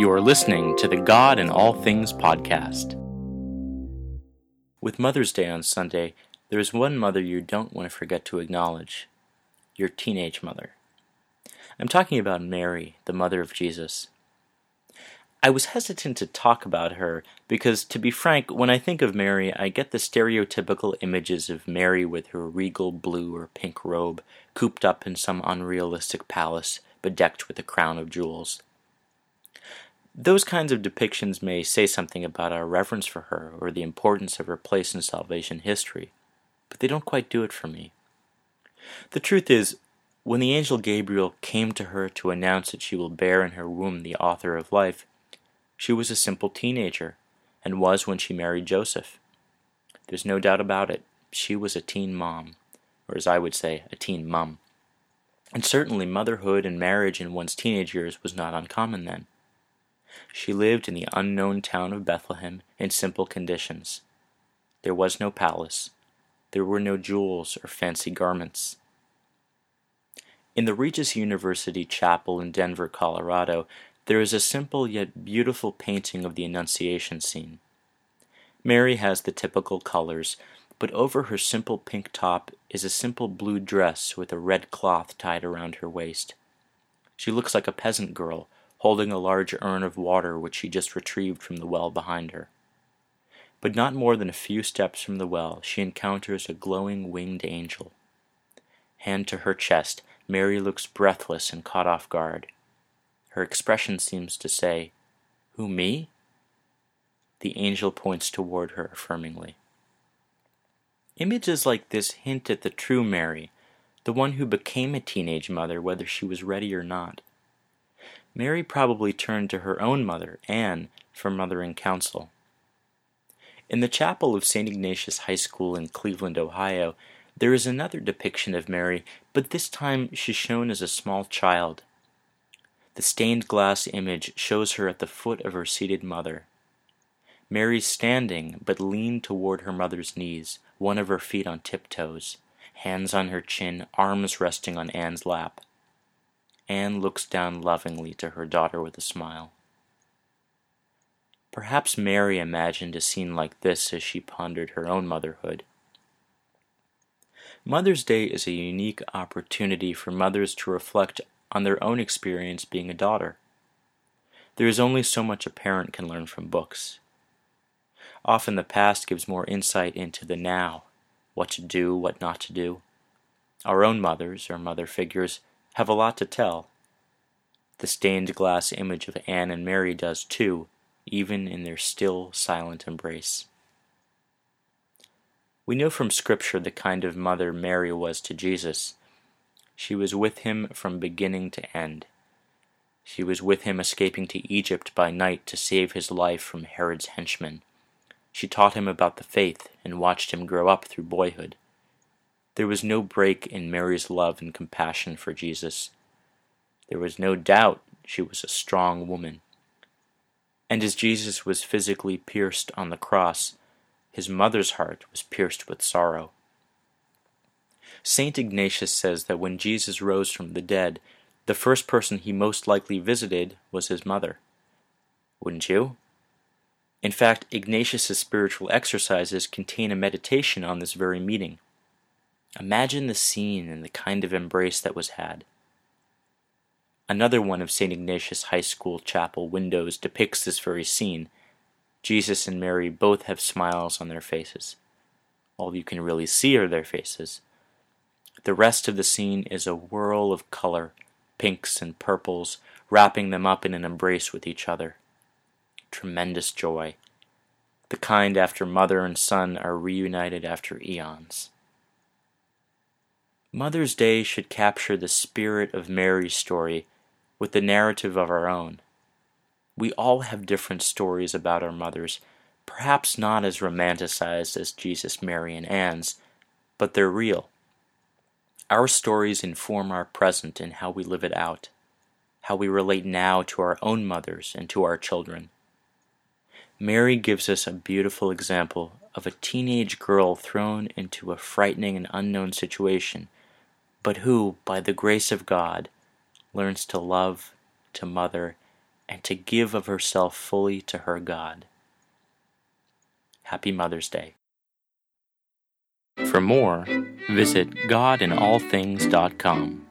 You are listening to the God in All Things podcast. With Mother's Day on Sunday, there is one mother you don't want to forget to acknowledge your teenage mother. I'm talking about Mary, the mother of Jesus. I was hesitant to talk about her because, to be frank, when I think of Mary, I get the stereotypical images of Mary with her regal blue or pink robe, cooped up in some unrealistic palace, bedecked with a crown of jewels. Those kinds of depictions may say something about our reverence for her or the importance of her place in salvation history, but they don't quite do it for me. The truth is, when the angel Gabriel came to her to announce that she will bear in her womb the author of life, she was a simple teenager, and was when she married Joseph. There's no doubt about it, she was a teen mom, or as I would say, a teen mum. And certainly motherhood and marriage in one's teenage years was not uncommon then. She lived in the unknown town of Bethlehem in simple conditions. There was no palace. There were no jewels or fancy garments. In the Regis University Chapel in Denver, Colorado, there is a simple yet beautiful painting of the Annunciation scene. Mary has the typical colors, but over her simple pink top is a simple blue dress with a red cloth tied around her waist. She looks like a peasant girl, holding a large urn of water which she just retrieved from the well behind her. But not more than a few steps from the well, she encounters a glowing winged angel. Hand to her chest, Mary looks breathless and caught off guard. Her expression seems to say, Who, me? The angel points toward her affirmingly. Images like this hint at the true Mary, the one who became a teenage mother whether she was ready or not. Mary probably turned to her own mother, Anne, for mothering counsel. In the chapel of St. Ignatius High School in Cleveland, Ohio, there is another depiction of Mary, but this time she's shown as a small child, the stained glass image shows her at the foot of her seated mother. Mary's standing, but leaned toward her mother's knees, one of her feet on tiptoes, hands on her chin, arms resting on Anne's lap. Anne looks down lovingly to her daughter with a smile. Perhaps Mary imagined a scene like this as she pondered her own motherhood. Mother's Day is a unique opportunity for mothers to reflect on their own experience being a daughter. There is only so much a parent can learn from books. Often the past gives more insight into the now, what to do, what not to do. Our own mothers, or mother figures, have a lot to tell. The stained glass image of Anne and Mary does too, even in their still, silent embrace. We know from Scripture the kind of mother Mary was to Jesus. She was with him from beginning to end. She was with him escaping to Egypt by night to save his life from Herod's henchmen. She taught him about the faith and watched him grow up through boyhood. There was no break in Mary's love and compassion for Jesus. There was no doubt she was a strong woman. And as Jesus was physically pierced on the cross, his mother's heart was pierced with sorrow. St. Ignatius says that when Jesus rose from the dead, the first person he most likely visited was his mother. Wouldn't you? In fact, Ignatius's spiritual exercises contain a meditation on this very meeting. Imagine the scene and the kind of embrace that was had. Another one of St. Ignatius High School chapel windows depicts this very scene. Jesus and Mary both have smiles on their faces. All you can really see are their faces. The rest of the scene is a whirl of color, pinks and purples, wrapping them up in an embrace with each other. Tremendous joy. The kind after mother and son are reunited after eons. Mother's Day should capture the spirit of Mary's story with the narrative of our own. We all have different stories about our mothers, perhaps not as romanticized as Jesus, Mary, and Anne's, but they're real. Our stories inform our present and how we live it out, how we relate now to our own mothers and to our children. Mary gives us a beautiful example of a teenage girl thrown into a frightening and unknown situation, but who, by the grace of God, learns to love, to mother, and to give of herself fully to her God. Happy Mother's Day. For more, visit godinallthings.com.